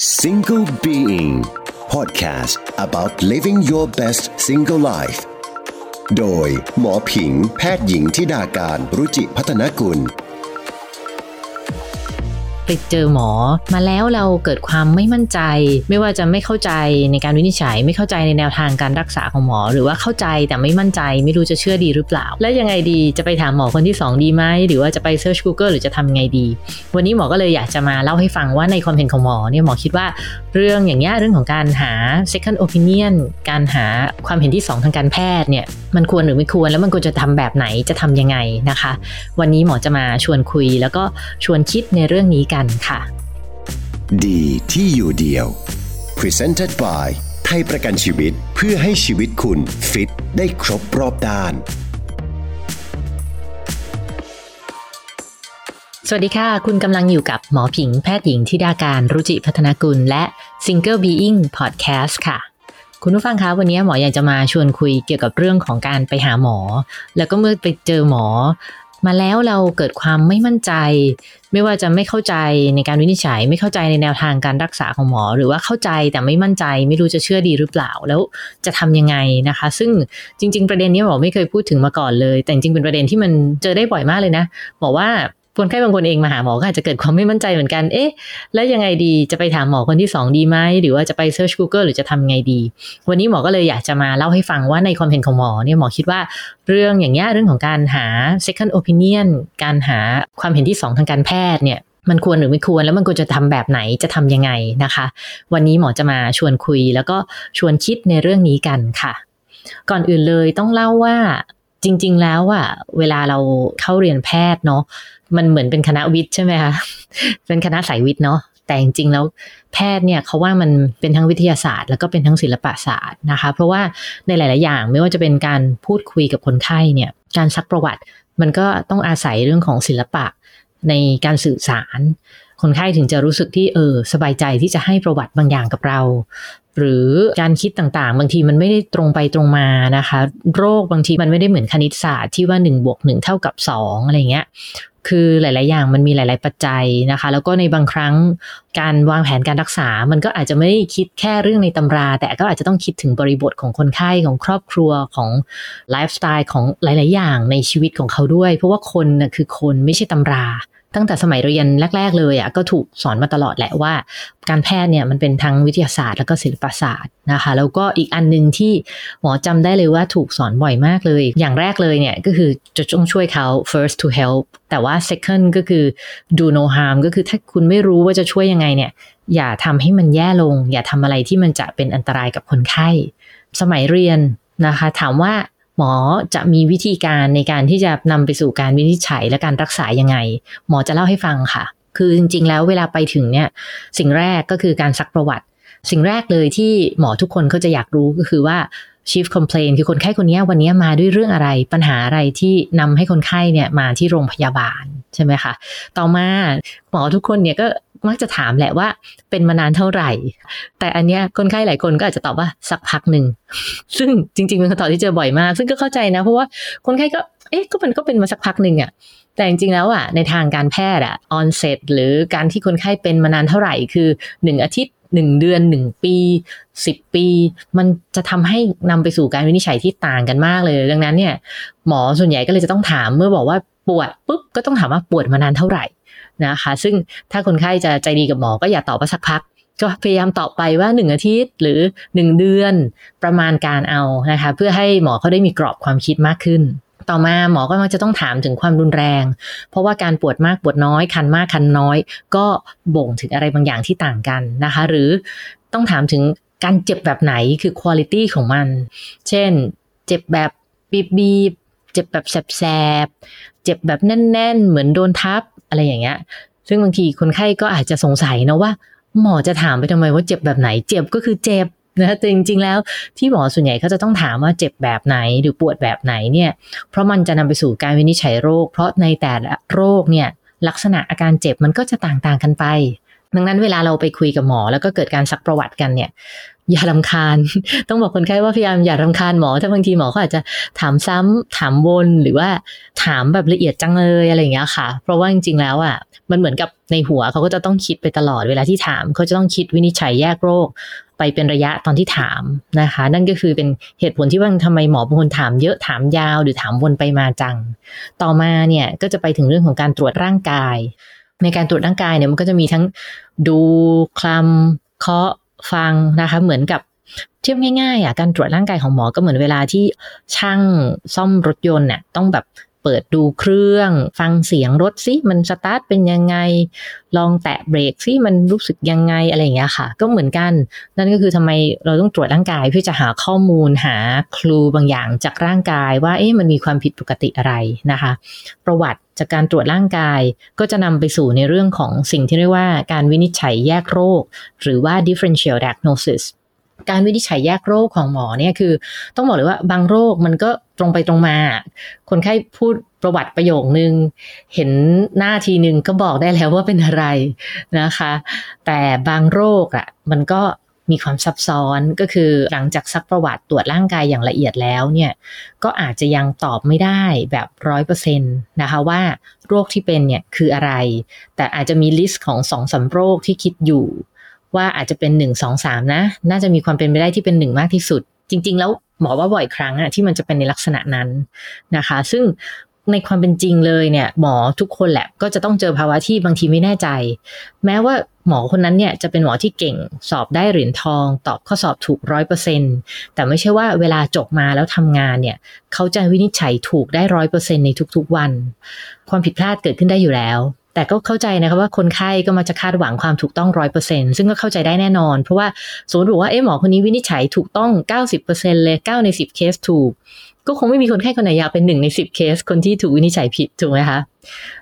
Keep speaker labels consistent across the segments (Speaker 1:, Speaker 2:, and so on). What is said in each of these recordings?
Speaker 1: Single Being Podcast about living your best single life โดยหมอผิงแพทย์หญิงทิดาการรุจิพัฒนกุล
Speaker 2: ไปเจอหมอ มาแล้วเราเกิดความไม่มั่นใจ ไม่ว่าจะไม่เข้าใจในการวินิจฉัย ไม่เข้าใจในแนวทางการรักษาของหมอ หรือว่าเข้าใจแต่ไม่มั่นใจ ไม่รู้จะเชื่อดีหรือเปล่า แล้วยังไงดีจะไปถามหมอคนที่ 2 ดีไหมหรือว่าจะไปเซิร์ช Google หรือจะทำไงดี วันนี้หมอก็เลยอยากจะมาเล่าให้ฟังว่าในความเห็นของหมอเนี่ยหมอคิดว่าเรื่องอย่างเงี้ยเรื่องของการหา second opinion การหาความเห็นที่ 2 ทางการแพทย์เนี่ยมันควรหรือไม่ควรแล้วมันควรจะทำแบบไหนจะทํำยังไงนะคะ วันนี้หมอจะมาชวนคุย แล้วก็ชวนคิดในเรื่องนี้กันค่ะ
Speaker 1: ดีที่อยู่เดียว Presented by ไทยประกันชีวิตเพื่อให้ชีวิตคุณฟิตได้ครบรอบด้าน
Speaker 2: สวัสดีค่ะ คุณกำลังอยู่กับหมอผิงแพทย์หญิงทิดาการรุจิพัฒนากุล และ Single Being Podcast ค่ะคุณผู้ฟังคะวันนี้หมออยากจะมาชวนคุยเกี่ยวกับเรื่องของการไปหาหมอ แล้วก็เมื่อไปเจอหมอ มาแล้วเราเกิดความไม่มั่นใจ ไม่ว่าจะไม่เข้าใจในการวินิจฉัย ไม่เข้าใจในแนวทางการรักษาของหมอ หรือว่าเข้าใจแต่ไม่มั่นใจ ไม่รู้จะเชื่อดีหรือเปล่าแล้วจะทำยังไงนะคะ ซึ่งจริง ๆ ประเด็นนี้หมอไม่เคยพูดถึงมาก่อนเลย แต่จริงๆเป็นประเด็นที่มันเจอได้บ่อยมากเลยนะบอกว่า คนไข้บางคนเองมาหาหมอก็อาจจะเกิดความไม่มั่นใจเหมือนกัน เอ๊ะ แล้วยังไงดีจะไปถามหมอคนที่ 2 ดีไหม หรือว่าจะไปเซิร์ช Google หรือจะทำไงดี วันนี้หมอก็เลยอยากจะมาเล่าให้ฟังว่าในความเห็นของหมอเนี่ยหมอคิดว่าเรื่องอย่างเงี้ยเรื่องของการหา second opinion การหาความเห็นที่ 2 ทางการแพทย์เนี่ยมันควรหรือไม่ควรแล้วมันควรจะทำแบบไหนจะทํำยังไงนะคะ วันนี้หมอจะมาชวนคุย แล้วก็ชวนคิดในเรื่องนี้กันค่ะ ก่อนอื่นเลยต้องเล่าว่าจริง ๆ แล้วอะเวลาเราเข้าเรียนแพทย์เนาะ มันเหมือนเป็นคณะวิทย์ใช่ไหมคะเป็นคณะสายวิทย์เนาะแต่จริงๆแล้วแพทย์เนี่ยเขาว่ามันเป็นทั้งวิทยาศาสตร์ แล้วก็เป็นทั้งศิลปศาสตร์นะคะ เพราะว่าในหลาย ๆ อย่างไม่ว่าจะเป็นการพูดคุยกับคนไข้เนี่ยการซักประวัติ มันก็ต้องอาศัยเรื่องของศิลปะในการสื่อสาร คนไข้ถึงจะรู้สึกที่เออสบายใจที่จะให้ประวัติบางอย่างกับเรา หรือการคิดต่างๆ บางทีมันไม่ได้ตรงไปตรงมานะคะ โรคบางทีมันไม่ได้เหมือนคณิตศาสตร์ที่ว่า1บวก1เท่ากับ 2 อะไรเงี้ยคือหลาย ๆ อย่างมันมีหลาย ๆ ปัจจัยนะคะ แล้วก็ในบางครั้งการวางแผนการรักษา มันก็อาจจะไม่ได้คิดแค่เรื่องในตำรา แต่ก็อาจจะต้องคิดถึงบริบทของคนไข้ของครอบครัวของไลฟ์สไตล์ของหลาย ๆ อย่างในชีวิตของเขาด้วย เพราะว่าคนนะคือคนไม่ใช่ตำรา ตั้งแต่สมัยเรียนแรก ๆ เลยอะก็ถูกสอนมาตลอดแหละว่า การแพทย์เนี่ยมันเป็นทั้งวิทยาศาสตร์แล้วก็ศิลปศาสตร์นะคะ แล้วก็อีกอันหนึ่งที่หมอจำได้เลยว่าถูกสอนบ่อยมากเลย อย่างแรกเลยเนี่ยก็คือจะต้องช่วยเขา first to help แต่ว่า second ก็คือ do no harm ก็คือถ้าคุณไม่รู้ว่าจะช่วยยังไงเนี่ยอย่าทำให้มันแย่ลง อย่าทำอะไรที่มันจะเป็นอันตรายกับคนไข้ สมัยเรียนนะคะ ถามว่า หมอจะมีวิธีการในการที่จะนำไปสู่การวินิจฉัยและการรักษายังไง หมอจะเล่าให้ฟังค่ะ คือจริง ๆ แล้วเวลาไปถึงเนี่ยสิ่งแรกก็คือการซักประวัติ สิ่งแรกเลยที่หมอทุกคนเขาจะอยากรู้ก็คือว่า chief complaint คือคนไข้คนนี้วันนี้มาด้วยเรื่องอะไรปัญหาอะไรที่นำให้คนไข้เนี่ยมาที่โรงพยาบาลใช่ไหมคะต่อมาหมอทุกคนเนี่ยก็ มักจะถามแหละว่าเป็นมานานเท่าไหร่ แต่อันเนี้ยคนไข้หลายคนก็อาจจะตอบว่าสักพักหนึ่ง ซึ่งจริง ๆ เป็นคำตอบที่เจอบ่อยมาก ซึ่งก็เข้าใจนะ เพราะว่าคนไข้ก็เอ๊ะก็มันก็เป็นมาสักพักหนึ่งอะแต่จริงๆแล้วอะในทางการแพทย์อะออนเซตหรือการที่คนไข้เป็นมานานเท่าไหร่คือหนึ่งอาทิตย์หนึ่งเดือนหนึ่งปีสิบปี มันจะทำให้นำไปสู่การวินิจฉัยที่ต่างกันมากเลย ดังนั้นเนี่ย หมอส่วนใหญ่ก็เลยจะต้องถามเมื่อบอกว่าปวดปุ๊บก็ต้องถามว่าปวดมานานเท่าไหร่ นะคะ ซึ่งถ้าคนไข้จะใจดีกับหมอก็อย่าตอบว่าสักพัก ก็พยายามตอบไปว่า 1 อาทิตย์หรือ 1 เดือนประมาณการเอานะคะ เพื่อให้หมอเขาได้มีกรอบความคิดมากขึ้น ต่อมาหมอก็มักจะต้องถามถึงความรุนแรง เพราะว่าการปวดมากปวดน้อยคันมากคันน้อย ก็บ่งถึงอะไรบางอย่างที่ต่างกันนะคะ หรือต้องถามถึงการเจ็บแบบไหนคือคุณภาพของมัน เช่น เจ็บแบบบีบบีบเจ็บแบบแสบๆ เจ็บแบบแน่น ๆ เหมือนโดนทับ อะไรอย่างเงี้ย ซึ่งบางทีคนไข้ก็อาจจะสงสัยนะว่า หมอจะถามไปทำไมว่าเจ็บแบบไหน เจ็บก็คือเจ็บนะแต่จริงๆแล้วที่หมอส่วนใหญ่เขาจะต้องถามว่าเจ็บแบบไหนหรือปวดแบบไหนเนี่ยเพราะมันจะนำไปสู่การวินิจฉัยโรค เพราะในแต่ละโรคเนี่ยลักษณะอาการเจ็บมันก็จะต่างๆกันไป ดังนั้นเวลาเราไปคุยกับหมอแล้วก็เกิดการซักประวัติกันเนี่ย อย่าลำคาญ ต้องบอกคนไข้ว่าพยายามอย่าลำคาญหมอ ถ้าบางทีหมอเขาอาจจะถามซ้ำถามวนหรือว่าถามแบบละเอียดจังเลยอะไรอย่างเงี้ยค่ะ เพราะว่าจริงๆแล้วอะมันเหมือนกับในหัวเขาก็จะต้องคิดไปตลอดเวลาที่ถามเขาจะต้องคิดวินิจฉัยแยกโรคไปเป็นระยะตอนที่ถามนะคะ นั่นก็คือเป็นเหตุผลที่ว่าทำไมหมอบางคนถามเยอะถามยาวหรือถามวนไปมาจัง ต่อมาเนี่ยก็จะไปถึงเรื่องของการตรวจร่างกาย ในการตรวจร่างกายเนี่ยมันก็จะมีทั้งดูคลำเคาะ ฟังนะคะ เหมือนกับเทียบง่ายๆอะการตรวจร่างกายของหมอก็เหมือนเวลาที่ช่างซ่อมรถยนต์เนี่ยต้องแบบ เปิดดูเครื่อง ฟังเสียงรถซิมันสตาร์ทเป็นยังไง ลองแตะเบรกซิมันรู้สึกยังไงอะไรอย่างเงี้ยค่ะ ก็เหมือนกัน นั่นก็คือทำไมเราต้องตรวจร่างกายเพื่อจะหาข้อมูลหาคลูบางอย่างจากร่างกายว่าเอ๊ะมันมีความผิดปกติอะไรนะคะ ประวัติจากการตรวจร่างกายก็จะนำไปสู่ในเรื่องของสิ่งที่เรียกว่าการวินิจฉัยแยกโรค หรือว่า differential diagnosis การวินิจฉัยแยกโรคของหมอเนี่ยคือ ต้องบอกเลยว่าบางโรคมันก็ ตรงไปตรงมา คนไข้พูดประวัติประโยคนึง เห็นหน้าทีนึงก็บอกได้แล้วว่าเป็นอะไรนะคะ แต่บางโรคอะ่ะมันก็มีความซับซ้อนก็คือหลังจากซักประวัติตรวจร่างกายอย่างละเอียดแล้วเนี่ยก็อาจจะยังตอบไม่ได้แบบร้อยเปอร์เซ็นต์นะคะว่าโรคที่เป็นเนี่ยคืออะไร แต่อาจจะมี list ของสองสามโรคที่คิดอยู่ ว่าอาจจะเป็นหนึ่งสองสามนะ น่าจะมีความเป็นไปได้ที่เป็นหนึ่งมากที่สุด จริง ๆ แล้วหมอว่าบ่อยครั้งอะที่มันจะเป็นในลักษณะนั้นนะคะ ซึ่งในความเป็นจริงเลยเนี่ย หมอทุกคนแหละก็จะต้องเจอภาวะที่บางทีไม่แน่ใจ แม้ว่าหมอคนนั้นเนี่ยจะเป็นหมอที่เก่งสอบได้เหรียญทอง ตอบข้อสอบถูกร้อยเปอร์เซ็นแต่ไม่ใช่ว่าเวลาจบมาแล้วทำงานเนี่ย เขาจะวินิจฉัยถูกได้ร้อยเปอร์เซ็นในทุกๆวัน ความผิดพลาดเกิดขึ้นได้อยู่แล้ว แต่ก็เข้าใจนะคะว่าคนไข้ก็มาจะคาดหวังความถูกต้องร้อยเปอร์เซ็นซึ่งก็เข้าใจได้แน่นอน เพราะว่าสมมติว่าเอ๊ะหมอคนนี้วินิจฉัยถูกต้องเก้าสิบเปอร์เซ็นเลยเก้าในสิบเคสถูก ก็คงไม่มีคนไข้คนไหนอยากเป็นหนึ่งในสิบเคส คนที่ถูกวินิจฉัยผิดถูกไหมคะ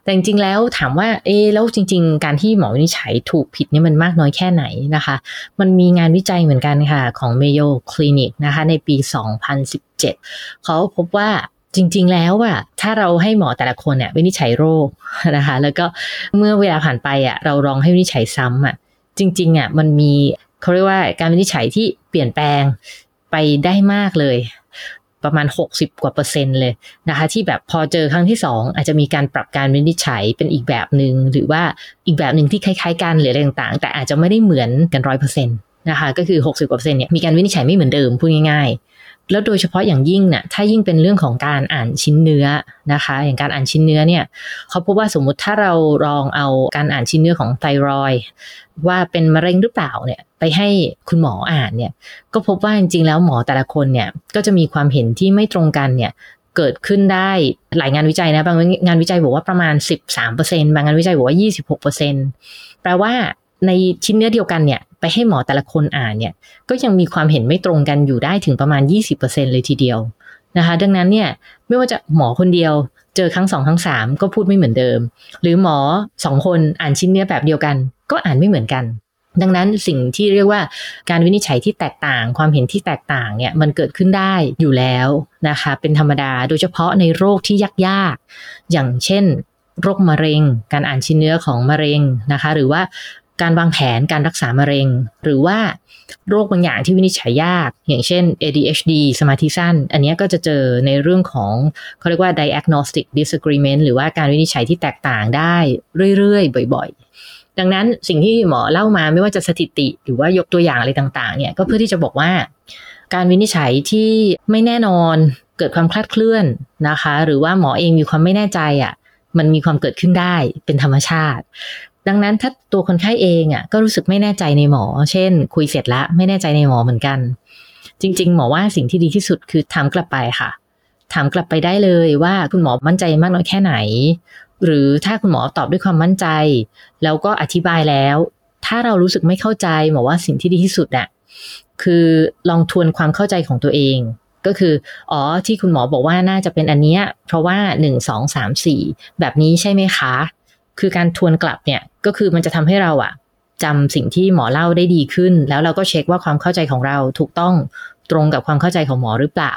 Speaker 2: แต่จริงๆแล้วถามว่าเอ๊แล้วจริง ๆ การที่หมอวินิจฉัยถูกผิดนี่มันมากน้อยแค่ไหนนะคะ มันมีงานวิจัยเหมือนกันค่ะของ Mayo Clinic นะคะในปี 2017เขาพบว่า จริง ๆ แล้วอะถ้าเราให้หมอแต่ละคนเนี่ยวินิจฉัยโรคนะคะ แล้วก็เมื่อเวลาผ่านไปอะเราลองให้วินิจฉัยซ้ำอะจริง ๆอะมันมีเขาเรียกว่าการวินิจฉัยที่เปลี่ยนแปลงไปได้มากเลย ประมาณ 60 กว่าเปอร์เซ็นต์เลยนะคะ ที่แบบพอเจอครั้งที่ 2 อาจจะมีการปรับการวินิจฉัยเป็นอีกแบบหนึง่งหรือว่าอีกแบบหนึ่งที่คล้ายๆกันหรืออะไรต่างๆ แต่อาจจะไม่ได้เหมือนกันร้อยเปอร์เซ็นต์นะคะก็คือ 60กว่าเปอร์เซ็นต์เนี่ยมีการวินิจฉัยไม่เหมือนเดิมพูดง่าย แล้วโดยเฉพาะอย่างยิ่งเนี่ยถ้ายิ่งเป็นเรื่องของการอ่านชิ้นเนื้อนะคะ อย่างการอ่านชิ้นเนื้อเนี่ยเขาพบว่าสมมุติถ้าเราลองเอาการอ่านชิ้นเนื้อของไทรอยว่าเป็นมะเร็งหรือเปล่าเนี่ยไปให้คุณหมออ่านเนี่ยก็พบว่าจริงๆแล้วหมอแต่ละคนเนี่ยก็จะมีความเห็นที่ไม่ตรงกันเนี่ยเกิดขึ้นได้หลายงานวิจัยนะบางงานวิจัยบอกว่าประมาณ 13%บางงานวิจัยบอกว่า 26%แปลว่า ในชิ้นเนื้อเดียวกันเนี่ยไปให้หมอแต่ละคนอ่านเนี่ยก็ยังมีความเห็นไม่ตรงกันอยู่ได้ถึงประมาณ 20%เลยทีเดียวนะคะ ดังนั้นเนี่ยไม่ว่าจะหมอคนเดียวเจอครั้งสองครั้งสามก็พูดไม่เหมือนเดิม หรือหมอสองคนอ่านชิ้นเนื้อแบบเดียวกัน ก็อ่านไม่เหมือนกัน ดังนั้นสิ่งที่เรียกว่าการวินิจฉัยที่แตกต่าง ความเห็นที่แตกต่างเนี่ยมันเกิดขึ้นได้อยู่แล้วนะคะ เป็นธรรมดาโดยเฉพาะในโรคที่ยากๆอย่างเช่น โรคมะเร็ง การอ่านชิ้นเนื้อของมะเร็งนะคะ หรือว่า การวางแผนการรักษามะเร็ง หรือว่าโรคบางอย่างที่วินิจฉัยยาก อย่างเช่น ADHD สมาธิสั้น อันนี้ก็จะเจอในเรื่องของเขาเรียกว่า diagnostic disagreement หรือว่าการวินิจฉัยที่แตกต่างได้เรื่อยๆ บ่อยๆ ดังนั้นสิ่งที่หมอเล่ามาไม่ว่าจะสถิติ หรือว่ายกตัวอย่างอะไรต่างๆเนี่ยก็เพื่อที่จะบอกว่า การวินิจฉัยที่ไม่แน่นอนเกิดความคลาดเคลื่อนนะคะ หรือว่าหมอเองมีความไม่แน่ใจอะ่ะมันมีความเกิดขึ้นได้เป็นธรรมชาติ ดังนั้นถ้าตัวคนไข้เองอะก็รู้สึกไม่แน่ใจในหมอ เช่น คุยเสร็จแล้วไม่แน่ใจในหมอเหมือนกัน จริง ๆ หมอว่าสิ่งที่ดีที่สุดคือถามกลับไปค่ะ ถามกลับไปได้เลยว่าคุณหมอมั่นใจมากน้อยแค่ไหน หรือถ้าคุณหมอตอบด้วยความมั่นใจ แล้วก็อธิบายแล้ว ถ้าเรารู้สึกไม่เข้าใจหมอว่าสิ่งที่ดีที่สุดอะคือลองทวนความเข้าใจของตัวเอง ก็คือ อ๋อที่คุณหมอบอกว่าน่าจะเป็นอันเนี้ยเพราะว่าหนึ่งสองสามสี่แบบนี้ใช่ไหมคะ คือการทวนกลับเนี่ยก็คือมันจะทำให้เราอะจำสิ่งที่หมอเล่าได้ดีขึ้น แล้วเราก็เช็คว่าความเข้าใจของเราถูกต้องตรงกับความเข้าใจของหมอหรือเปล่า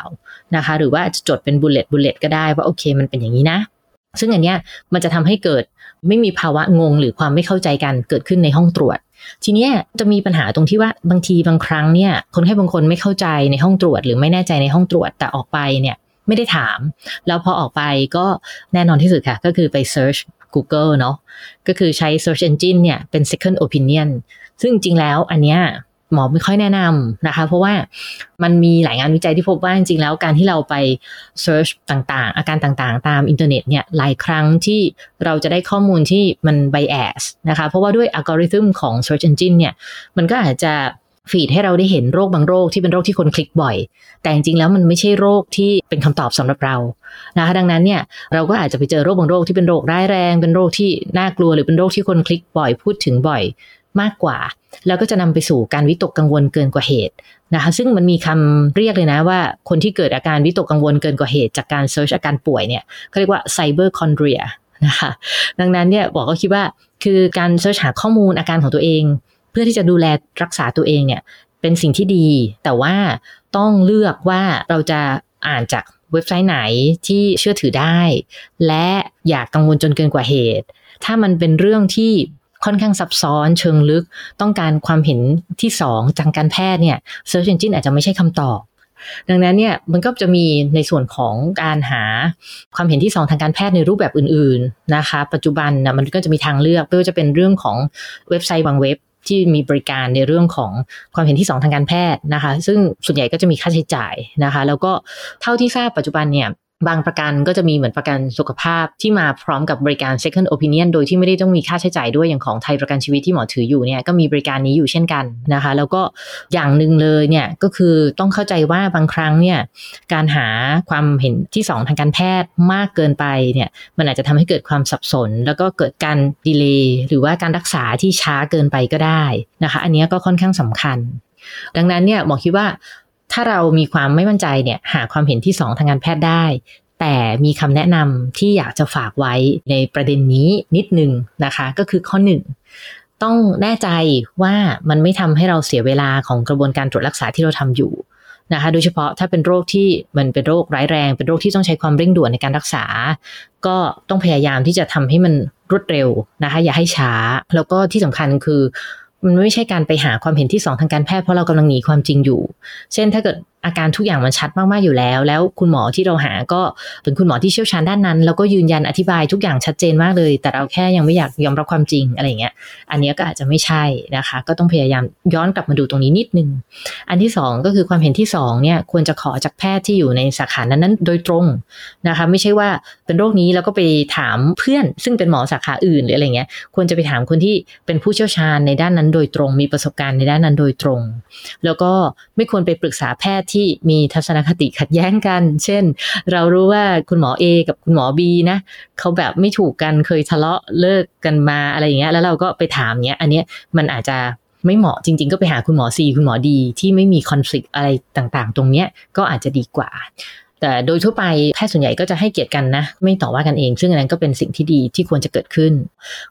Speaker 2: นะคะ หรือว่าจะจดเป็น bullet bullet ก็ได้ว่าโอเคมันเป็นอย่างนี้นะ ซึ่งอันเนี้ยมันจะทำให้เกิดไม่มีภาวะงงหรือความไม่เข้าใจกันเกิดขึ้นในห้องตรวจ ทีเนี้ยจะมีปัญหาตรงที่ว่าบางทีบางครั้งเนี่ยคนไข้บางคนไม่เข้าใจในห้องตรวจ หรือไม่แน่ใจในห้องตรวจแต่ออกไปเนี่ยไม่ได้ถาม แล้วพอออกไปก็แน่นอนที่สุดค่ะ ก็คือไป search Google เนาะก็คือใช้ search engine เนี่ยเป็น second opinion ซึ่งจริงแล้วอันเนี้ยหมอไม่ค่อยแนะนำนะคะ เพราะว่ามันมีหลายงานวิจัยที่พบว่าจริงๆแล้วการที่เราไป search ต่างๆ อาการต่างๆ ตามอินเทอร์เน็ตเนี่ยหลายครั้งที่เราจะได้ข้อมูลที่มัน bias นะคะ เพราะว่าด้วยอัลกอริทึมของ search engine เนี่ยมันก็อาจจะ feed ให้เราได้เห็นโรคบางโรคที่เป็นโรคที่คนคลิกบ่อย แต่จริงๆแล้วมันไม่ใช่โรคที่เป็นคำตอบสำหรับเรานะคะดังนั้นเนี่ยเราก็อาจจะไปเจอโรคบางโรคที่เป็นโรคร้ายแรง เป็นโรคที่น่ากลัวหรือเป็นโรคที่คนคลิกบ่อย พูดถึงบ่อยมากกว่า แล้วก็จะนำไปสู่การวิตกกังวลเกินกว่าเหตุนะคะซึ่งมันมีคำเรียกเลยนะว่า คนที่เกิดอาการวิตกกังวลเกินกว่าเหตุ จากการ search อาการป่วยเนี่ยเขาเรียกว่า cyberchondria นะคะดังนั้นเนี่ยหมอก็คิดว่าคือการ search หาข้อมูลอาการของตัวเอง เพื่อที่จะดูแลรักษาตัวเองเนี่ยเป็นสิ่งที่ดี แต่ว่าต้องเลือกว่าเราจะอ่านจากเว็บไซต์ไหนที่เชื่อถือได้ และอย่ากังวลจนเกินกว่าเหตุ ถ้ามันเป็นเรื่องที่ค่อนข้างซับซ้อนเชิงลึกต้องการความเห็นที่สองทางการแพทย์เนี่ย Search Engine อาจจะไม่ใช่คำตอบ ดังนั้นเนี่ยมันก็จะมีในส่วนของการหาความเห็นที่สองทางการแพทย์ในรูปแบบอื่น ๆนะคะ ปัจจุบันนะมันก็จะมีทางเลือกไม่ว่าจะเป็นเรื่องของเว็บไซต์บางเว็บ ที่มีบริการในเรื่องของความเห็นที่สองทางการแพทย์นะคะ ซึ่งส่วนใหญ่ก็จะมีค่าใช้จ่ายนะคะ แล้วก็เท่าที่ทราบปัจจุบันเนี่ย บางประกันก็จะมีเหมือนประกันสุขภาพที่มาพร้อมกับบริการ second opinion โดยที่ไม่ได้ต้องมีค่าใช้จ่ายด้วยอย่างของไทยประกันชีวิตที่หมอถืออยู่เนี่ยก็มีบริการนี้อยู่เช่นกันนะคะ แล้วก็อย่างหนึ่งเลยเนี่ยก็คือต้องเข้าใจว่าบางครั้งเนี่ยการหาความเห็นที่ 2 ทางการแพทย์มากเกินไปเนี่ยมันอาจจะทำให้เกิดความสับสน แล้วก็เกิดการดีเลย์หรือว่าการรักษาที่ช้าเกินไปก็ได้นะคะ อันนี้ก็ค่อนข้างสำคัญดังนั้นเนี่ยหมอคิดว่า ถ้าเรามีความไม่มั่นใจเนี่ยหาความเห็นที่สองทางการแพทย์ได้ แต่มีคำแนะนำที่อยากจะฝากไว้ในประเด็นนี้นิดนึงนะคะ ก็คือข้อหนึ่งต้องแน่ใจว่ามันไม่ทำให้เราเสียเวลาของกระบวนการตรวจรักษาที่เราทำอยู่นะคะโดยเฉพาะถ้าเป็นโรคที่มันเป็นโรคร้ายแรง เป็นโรคที่ต้องใช้ความเร่งด่วนในการรักษา ก็ต้องพยายามที่จะทำให้มันรวดเร็วนะคะ อย่าให้ช้า แล้วก็ที่สำคัญคือ มันไม่ใช่การไปหาความเห็นที่สองทางการแพทย์เพราะเรากำลังหนีความจริงอยู่ เช่นถ้าเกิดอาการทุกอย่างมันชัดมากๆอยู่แล้ว แล้วคุณหมอที่เราหาก็เป็นคุณหมอที่เชี่ยวชาญด้านนั้น แล้วก็ยืนยันอธิบายทุกอย่างชัดเจนมากเลย แต่เราแค่ยังไม่อยากยอมรับความจริงอะไรเงี้ย อันนี้ก็อาจจะไม่ใช่นะคะ ก็ต้องพยายามย้อนกลับมาดูตรงนี้นิดนึง อันที่ 2 ก็คือความเห็นที่2เนี่ยควรจะขอจากแพทย์ที่อยู่ในสาขานั้นๆ โดยตรงนะคะไม่ใช่ว่าเป็นโรคนี้แล้วก็ไปถามเพื่อน ซึ่งเป็นหมอสาขาอื่นหรืออะไรเงี้ยควรจะไปถามคนที่เป็นผู้เชี่ยวชาญในด้านนั้นโดยตรง มีประสบการณ์ในด้านนั้นโดยตรง แล้วก็ไม่ควรไปปรึกษาแพทย์ที่มีทัศนคติขัดแย้งกัน เช่น เรารู้ว่าคุณหมอ A กับคุณหมอ B นะเขาแบบไม่ถูกกันเคยทะเลาะเลิกกันมาอะไรอย่างเงี้ยแล้วเราก็ไปถามเนี้ย อันเนี้ยมันอาจจะไม่เหมาะจริง ๆ ก็ไปหาคุณหมอ C คุณหมอดีที่ไม่มีคอน FLICT อะไรต่างๆ ตรงเนี้ยก็อาจจะดีกว่าแต่โดยทั่วไปแพทย์ส่วนใหญ่ก็จะให้เกียรติกันนะ ไม่ต่อว่ากันเอง ซึ่งอันนั้นก็เป็นสิ่งที่ดีที่ควรจะเกิดขึ้น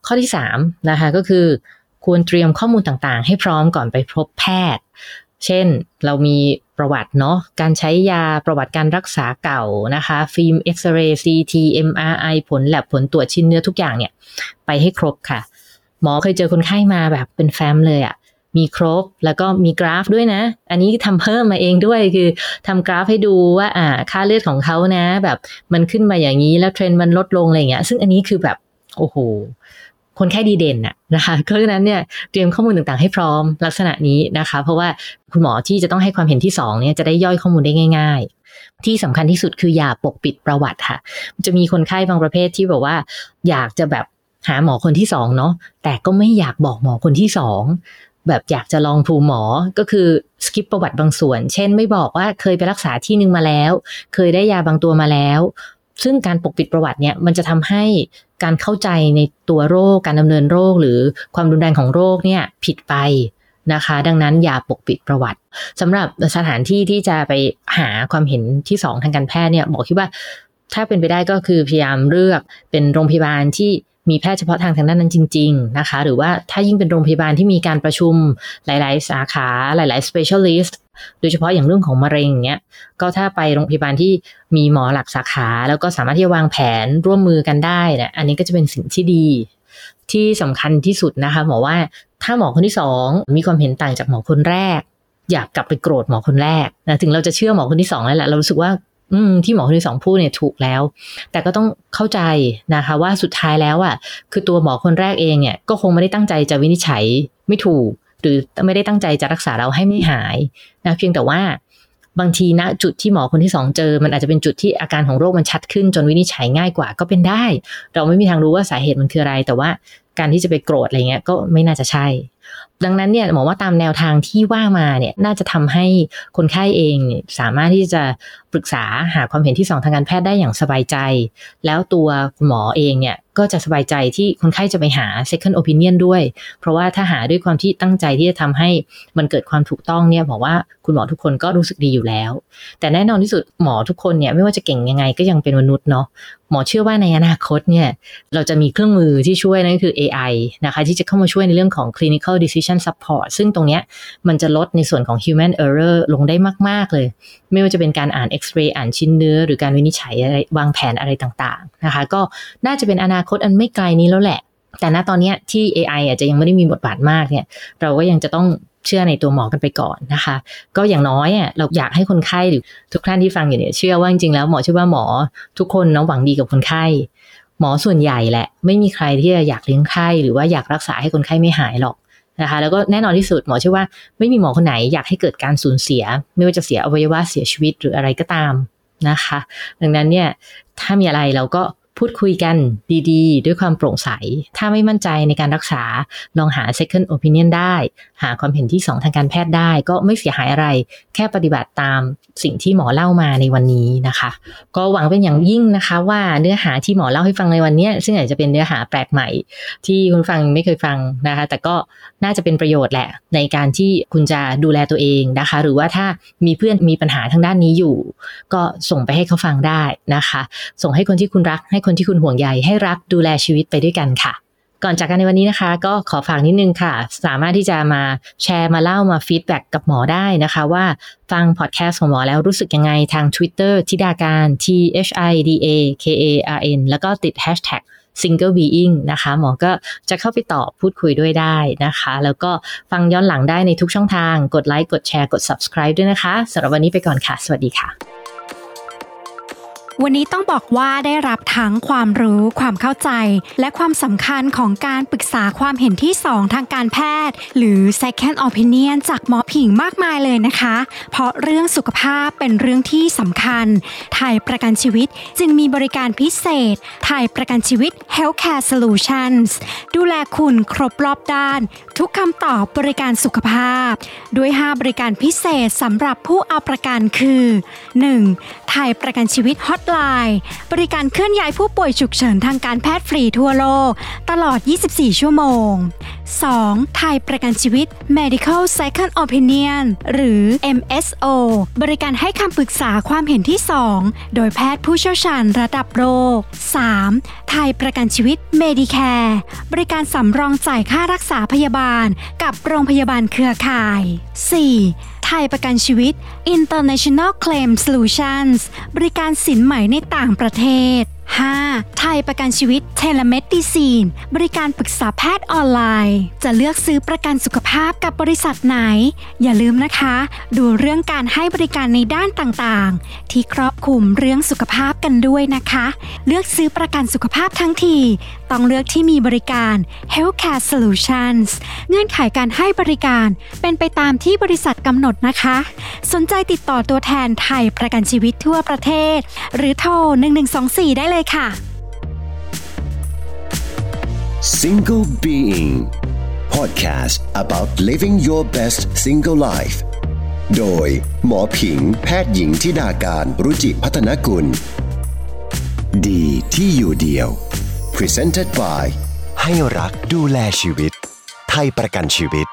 Speaker 2: ข้อที่3นะคะก็คือ ควรเตรียมข้อมูลต่างๆ ให้พร้อมก่อนไปพบแพทย์ เช่นเรามี ประวัติเนาะการใช้ยาประวัติการรักษาเก่านะคะ ฟิล์มเอ็กซเรย์ CT MRI ผลแลบผลตรวจชิ้นเนื้อทุกอย่างเนี่ย ไปให้ครบค่ะ หมอเคยเจอคนไข้มาแบบเป็นแฟ้มเลยอะมีครบแล้วก็มีกราฟด้วยนะ อันนี้ทำเพิ่มมาเองด้วยคือทำกราฟให้ดูว่าอ่าค่าเลือดของเขานะ แบบมันขึ้นมาอย่างนี้แล้วเทรนด์มันลดลงอะไรเงี้ย ซึ่งอันนี้คือแบบ โอ้โห คนไข้ดีเด่นน่ะนะคะเพราะฉะนั้นเนี่ยเตรียมข้อมูลต่างๆ ให้พร้อมลักษณะนี้นะคะ เพราะว่าคุณหมอที่จะต้องให้ความเห็นที่2เนี่ยจะได้ย่อยข้อมูลได้ง่าย ๆ ที่สำคัญที่สุดคืออย่าปกปิดประวัติค่ะ จะมีคนไข้บางประเภทที่บอกว่า อยากจะแบบหาหมอคนที่สองเนาะแต่ก็ไม่อยากบอกหมอคนที่สองแบบอยากจะลองภูหมอ ก็คือสกิปประวัติบางส่วน เช่นไม่บอกว่าเคยไปรักษาที่หนึ่งมาแล้ว เคยได้ยาบางตัวมาแล้ว ซึ่งการปกปิดประวัติเนี่ยมันจะทำให้ การเข้าใจในตัวโรคการดำเนินโรค หรือความรุนแรงของโรคเนี่ยผิดไปนะคะ ดังนั้นอย่าปกปิดประวัติสำหรับสถานที่ที่จะไปหาความเห็นที่สองทางการแพทย์เนี่ยบอกคิดว่าถ้าเป็นไปได้ก็คือพยายามเลือกเป็นโรงพยาบาลที่ มีแพทย์เฉพาะทางทางด้านนั้นจริง ๆ นะคะ หรือว่าถ้ายิ่งเป็นโรงพยาบาลที่มีการประชุมหลาย ๆ สาขาหลาย ๆ specialist โดยเฉพาะอย่างเรื่องของมะเร็งเนี้ยก็ถ้าไปโรงพยาบาลที่มีหมอหลักสาขา แล้วก็สามารถที่จะวางแผนร่วมมือกันได้นะอันนี้ก็จะเป็นสิ่งที่ดี ที่สำคัญที่สุดนะคะหมอว่าถ้าหมอคนที่สองมีความเห็นต่างจากหมอคนแรก อยากกลับไปโกรธหมอคนแรกนะถึงเราจะเชื่อหมอคนที่สองแล้วแหละเรารู้สึกว่า อืมที่หมอคนที่สองพูดเนี่ยถูกแล้ว แต่ก็ต้องเข้าใจนะคะ ว่าสุดท้ายแล้วอะ คือตัวหมอคนแรกเองเนี่ย ก็คงไม่ได้ตั้งใจจะวินิจฉัยไม่ถูก หรือไม่ได้ตั้งใจจะรักษาเราให้ไม่หายนะเพียงแต่ว่าบางทีณจุดที่หมอคนที่สองเจอ มันอาจจะเป็นจุดที่อาการของโรคมันชัดขึ้นจนวินิจฉัยง่ายกว่าก็เป็นได้ เราไม่มีทางรู้ว่าสาเหตุมันคืออะไร แต่ว่าการที่จะไปโกรธอะไรเงี้ยก็ไม่น่าจะใช่ ดังนั้นเนี่ยหมอว่าตามแนวทางที่ว่ามาเนี่ยน่าจะทำให้คนไข้เองสามารถที่จะปรึกษาหาความเห็นที่สองทางการแพทย์ได้อย่างสบายใจ แล้วตัวคุณหมอเองเนี่ยก็จะสบายใจที่คนไข้จะไปหา second opinion ด้วย เพราะว่าถ้าหาด้วยความที่ตั้งใจที่จะทำให้มันเกิดความถูกต้องเนี่ยบอกว่าคุณหมอทุกคนก็รู้สึกดีอยู่แล้ว แต่แน่นอนที่สุดหมอทุกคนเนี่ยไม่ว่าจะเก่งยังไงก็ยังเป็นมนุษย์เนาะหมอเชื่อว่าในอนาคตเนี่ยเราจะมีเครื่องมือที่ช่วยนั่นก็คือ AI นะคะที่จะเข้ามาช่วยในเรื่องของ clinical decision support ซึ่งตรงเนี้ยมันจะลดในส่วนของ human error ลงได้มาก ๆ เลย ไม่ว่าจะเป็นการอ่าน x-ray อ่านชิ้นเนื้อ หรือการวินิจฉัยอะไรวางแผนอะไรต่างๆนะคะก็น่าจะเป็นอนาคตอันไม่ไกลนี้แล้วแหละ แต่ณตอนนี้ที่ AI อาจจะยังไม่ได้มีบทบาทมากเนี่ยเราก็ยังจะต้องเชื่อในตัวหมอกันไปก่อนนะคะ ก็อย่างน้อยอะเราอยากให้คนไข้หรือทุกท่านที่ฟังอยู่เนี่ยเชื่อว่าจริงๆแล้วหมอเชื่อว่าหมอทุกคนน้องหวังดีกับคนไข้ หมอส่วนใหญ่แหละ ไม่มีใครที่จะอยากเลี้ยงไข้ หรือว่าอยากรักษาให้คนไข้ไม่หายหรอก นะคะแล้วก็แน่นอนที่สุดหมอเชื่อว่าไม่มีหมอคนไหนอยากให้เกิดการสูญเสีย ไม่ว่าจะเสียอวัยวะเสียชีวิตหรืออะไรก็ตามนะคะ ดังนั้นเนี่ยถ้ามีอะไรเราก็ พูดคุยกันดีๆ ด้วยความโปร่งใส ถ้าไม่มั่นใจในการรักษา ลองหา second opinion ได้ หาความเห็นที่ 2 ทางการแพทย์ได้ ก็ไม่เสียหายอะไร แค่ปฏิบัติตามสิ่งที่หมอเล่ามาในวันนี้นะคะ ก็หวังเป็นอย่างยิ่งนะคะว่าเนื้อหาที่หมอเล่าให้ฟังในวันนี้ ซึ่งอาจจะเป็นเนื้อหาแปลกใหม่ ที่คุณฟังไม่เคยฟังนะคะ แต่ก็น่าจะเป็นประโยชน์แหละ ในการที่คุณจะดูแลตัวเองนะคะ หรือว่าถ้ามีเพื่อนมีปัญหาทางด้านนี้อยู่ ก็ส่งไปให้เขาฟังได้นะคะ ส่งให้คนที่คุณรักให้คนที่คุณห่วงใยให้รักดูแลชีวิตไปด้วยกันค่ะ ก่อนจากกันในวันนี้นะคะ ก็ขอฝากนิดนึงค่ะ สามารถที่จะมาแชร์มาเล่ามา feedback กับหมอได้นะคะ ว่าฟังพอดแคสต์ของหมอแล้วรู้สึกยังไงทาง Twitter ทิดาการ T H I D A K A R N แล้วก็ติด hashtag single being นะคะ หมอก็จะเข้าไปตอบพูดคุยด้วยได้นะคะ แล้วก็ฟังย้อนหลังได้ในทุกช่องทาง กดไลค์กดแชร์กด subscribe ด้วยนะคะสำหรับวันนี้ไปก่อนค่ะ สวัสดีค่ะ
Speaker 3: วันนี้ต้องบอกว่าได้รับทั้งความรู้ความเข้าใจ และความสำคัญของการปรึกษาความเห็นที่ 2 ทางการแพทย์ หรือ second opinion จากหมอผิงมากมายเลยนะคะ เพราะเรื่องสุขภาพเป็นเรื่องที่สำคัญ ไทยประกันชีวิตจึงมีบริการพิเศษ ไทยประกันชีวิต Healthcare Solutions ดูแลคุณครบรอบด้าน ทุกคำตอบบริการสุขภาพ ด้วย 5 บริการพิเศษสำหรับผู้เอาประกันคือ 1. ไทยประกันชีวิตฮอตไลน์บริการเคลื่อนย้ายผู้ป่วยฉุกเฉินทางการแพทย์ฟรีทั่วโลก ตลอด 24 ชั่วโมง 2. ไทยประกันชีวิต Medical Second Opinion หรือ MSO บริการให้คำปรึกษาความเห็นที่ 2 โดยแพทย์ผู้เชี่ยวชาญระดับโลก 3. ไทยประกันชีวิต Medicare บริการสำรองจ่ายค่ารักษาพยาบาล กับโรงพยาบาลเครือข่าย 4. ไทยประกันชีวิต International Claim Solutions บริการสินไหมในต่างประเทศ 5. ไทยประกันชีวิต Telemedicine บริการปรึกษาแพทย์ออนไลน์ จะเลือกซื้อประกันสุขภาพกับบริษัทไหน อย่าลืมนะคะ ดูเรื่องการให้บริการในด้านต่างๆ ที่ครอบคลุมเรื่องสุขภาพกันด้วยนะคะ เลือกซื้อประกันสุขภาพทั้งที ต้องเลือกที่มีบริการ Healthcare Solutions เงื่อนไขการให้บริการ เป็นไปตามที่บริษัทกำหนดนะคะ สนใจติดต่อตัวแทนไทยประกันชีวิตทั่วประเทศ หรือโทร1124 ได้เลยเลยค่ะ
Speaker 1: Single Being Podcast about living your best single life โดย หมอผิงแพทย์หญิงทิดาการรุจิพัฒนกุล ดีที่อยู่เดียว Presented by
Speaker 4: ให้รักดูแลชีวิต ไทยประกันชีวิต